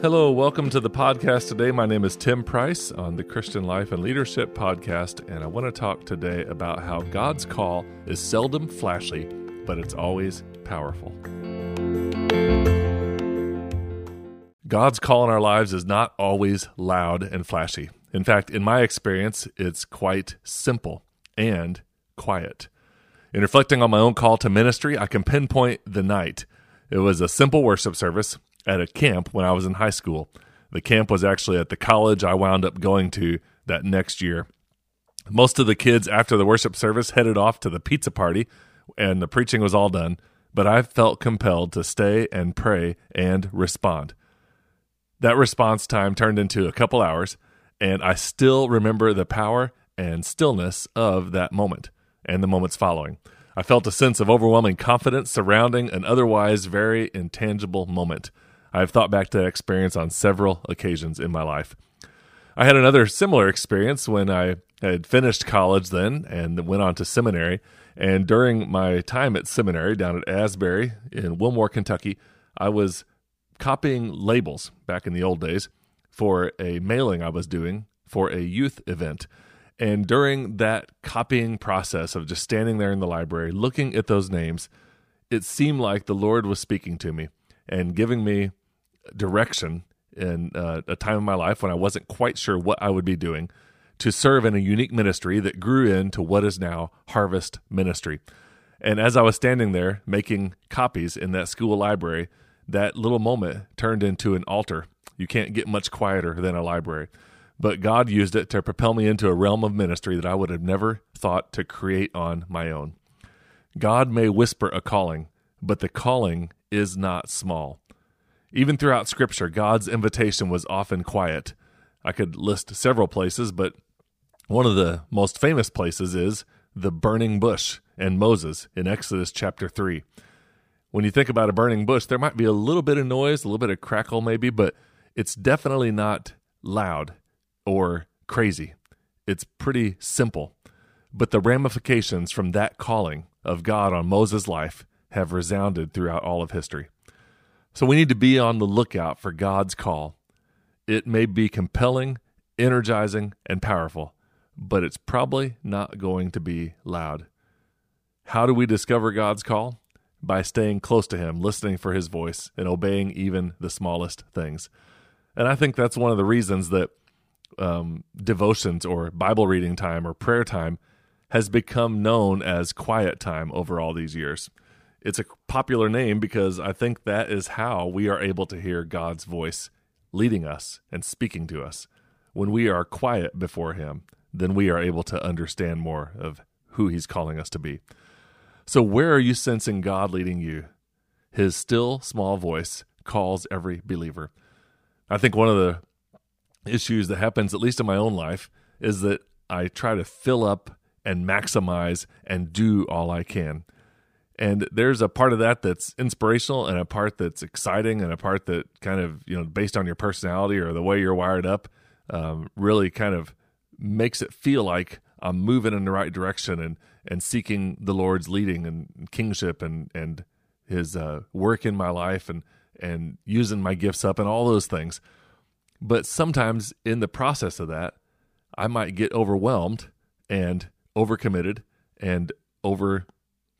Hello, welcome to the podcast today. My name is Tim Price on the Christian Life and Leadership podcast, and I want to talk today about how God's call is seldom flashy, but it's always powerful. God's call in our lives is not always loud and flashy. In fact, in my experience, it's quite simple and quiet. In reflecting on my own call to ministry, I can pinpoint the night. It was a simple worship service at a camp when I was in high school. The camp was actually at the college I wound up going to that next year. Most of the kids after the worship service headed off to the pizza party and the preaching was all done, but I felt compelled to stay and pray and respond. That response time turned into a couple hours, and I still remember the power and stillness of that moment and the moments following. I felt a sense of overwhelming confidence surrounding an otherwise very intangible moment. I have thought back to that experience on several occasions in my life. I had another similar experience when I had finished college then and went on to seminary. And during my time at seminary down at Asbury in Wilmore, Kentucky, I was copying labels back in the old days for a mailing I was doing for a youth event. And during that copying process of just standing there in the library, looking at those names, it seemed like the Lord was speaking to me and giving me direction in uh, a time in my life when I wasn't quite sure what I would be doing to serve in a unique ministry that grew into what is now Harvest Ministry. And as I was standing there making copies in that school library, that little moment turned into an altar. You can't get much quieter than a library. But God used it to propel me into a realm of ministry that I would have never thought to create on my own. God may whisper a calling, but the calling is not small. Even throughout Scripture, God's invitation was often quiet. I could list several places, but one of the most famous places is the burning bush and Moses in Exodus chapter 3. When you think about a burning bush, there might be a little bit of noise, a little bit of crackle maybe, but it's definitely not loud or crazy. It's pretty simple. But the ramifications from that calling of God on Moses' life have resounded throughout all of history. So we need to be on the lookout for God's call. It may be compelling, energizing, and powerful, but it's probably not going to be loud. How do we discover God's call? By staying close to Him, listening for His voice, and obeying even the smallest things. And I think that's one of the reasons that um, devotions or Bible reading time or prayer time has become known as quiet time over all these years it's a popular name because I think that is how we are able to hear God's voice leading us and speaking to us. When we are quiet before Him, then we are able to understand more of who He's calling us to be. So, where are you sensing God leading you? His still small voice calls every believer. I think one of the issues that happens, at least in my own life, is that I try to fill up and maximize and do all I can. And there's a part of that that's inspirational and a part that's exciting and a part that kind of, you know, based on your personality or the way you're wired up, um, really kind of makes it feel like I'm moving in the right direction and, and seeking the Lord's leading and kingship and, and his uh, work in my life and, and using my gifts up and all those things. But sometimes in the process of that, I might get overwhelmed and overcommitted and over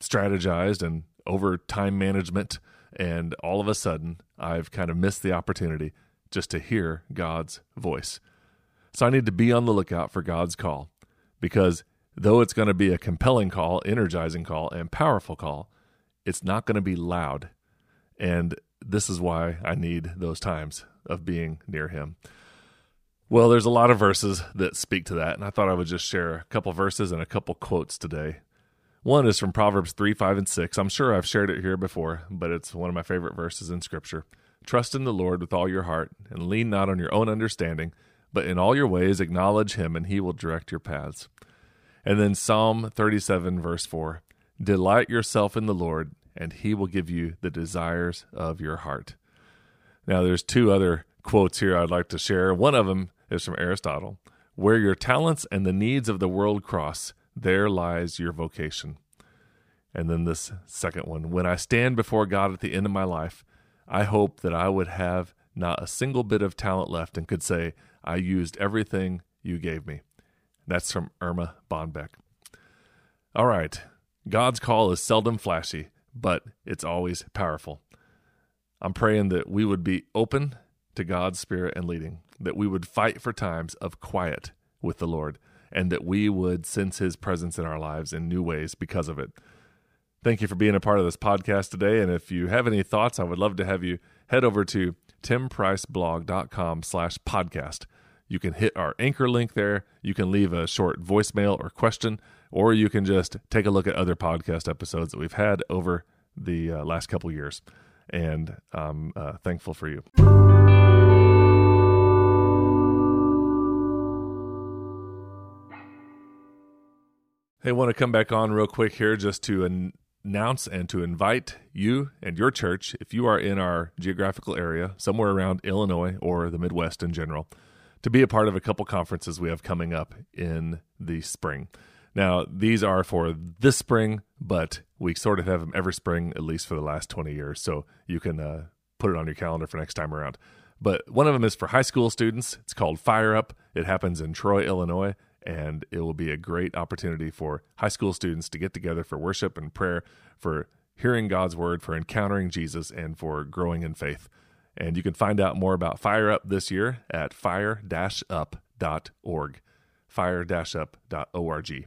strategized and over time management. And all of a sudden, I've kind of missed the opportunity just to hear God's voice. So I need to be on the lookout for God's call because though it's going to be a compelling call, energizing call, and powerful call, it's not going to be loud. And this is why I need those times of being near Him. Well, there's a lot of verses that speak to that, and I thought I would just share a couple verses and a couple quotes today one is from Proverbs 3, 5, and 6. I'm sure I've shared it here before, but it's one of my favorite verses in Scripture. Trust in the Lord with all your heart, and lean not on your own understanding, but in all your ways acknowledge him, and he will direct your paths. And then Psalm 37, verse 4 Delight yourself in the Lord, and he will give you the desires of your heart. Now, there's two other quotes here I'd like to share. One of them is from Aristotle Where your talents and the needs of the world cross, there lies your vocation. And then this second one when I stand before God at the end of my life, I hope that I would have not a single bit of talent left and could say, I used everything you gave me. That's from Erma Bombeck. All right. God's call is seldom flashy, but it's always powerful. I'm praying that we would be open to God's Spirit and leading, that we would fight for times of quiet with the Lord, and that we would sense His presence in our lives in new ways because of it. Thank you for being a part of this podcast today. And if you have any thoughts, I would love to have you head over to timpriceblog.com slash podcast. You can hit our anchor link there. You can leave a short voicemail or question, or you can just take a look at other podcast episodes that we've had over the uh, last couple years. And I'm uh, thankful for you. Hey, want to come back on real quick here just to announce and to invite you and your church, if you are in our geographical area, somewhere around Illinois or the Midwest in general, to be a part of a couple conferences we have coming up in the spring. Now, these are for this spring, but we sort of have them every spring, at least for the last 20 years. So you can uh, put it on your calendar for next time around. But one of them is for high school students. It's called Fire Up. It happens in Troy, Illinois, and it will be a great opportunity for high school students to get together for worship and prayer, for hearing God's word, for encountering Jesus, and for growing in faith. And you can find out more about Fire Up this year at fire-up.org. Fire-up.org.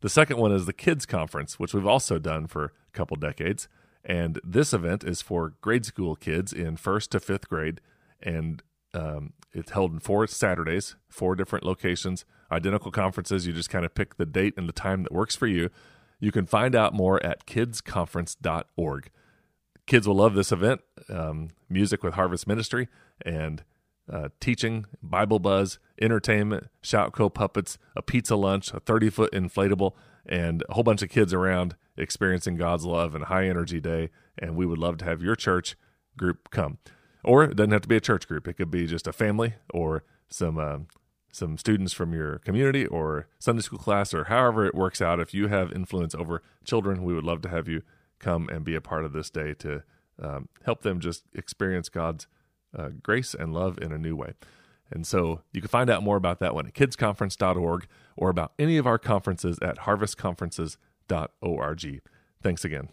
The second one is the Kids Conference, which we've also done for a couple decades. And this event is for grade school kids in first to fifth grade. And um, it's held in four Saturdays, four different locations, identical conferences. You just kind of pick the date and the time that works for you. You can find out more at kidsconference.org kids will love this event um, music with harvest ministry and uh, teaching bible buzz entertainment shoutco puppets a pizza lunch a 30 foot inflatable and a whole bunch of kids around experiencing god's love and high energy day and we would love to have your church group come or it doesn't have to be a church group it could be just a family or some uh, some students from your community or sunday school class or however it works out if you have influence over children we would love to have you come and be a part of this day to um, help them just experience God's uh, grace and love in a new way. And so you can find out more about that one at kidsconference.org or about any of our conferences at harvestconferences.org. Thanks again.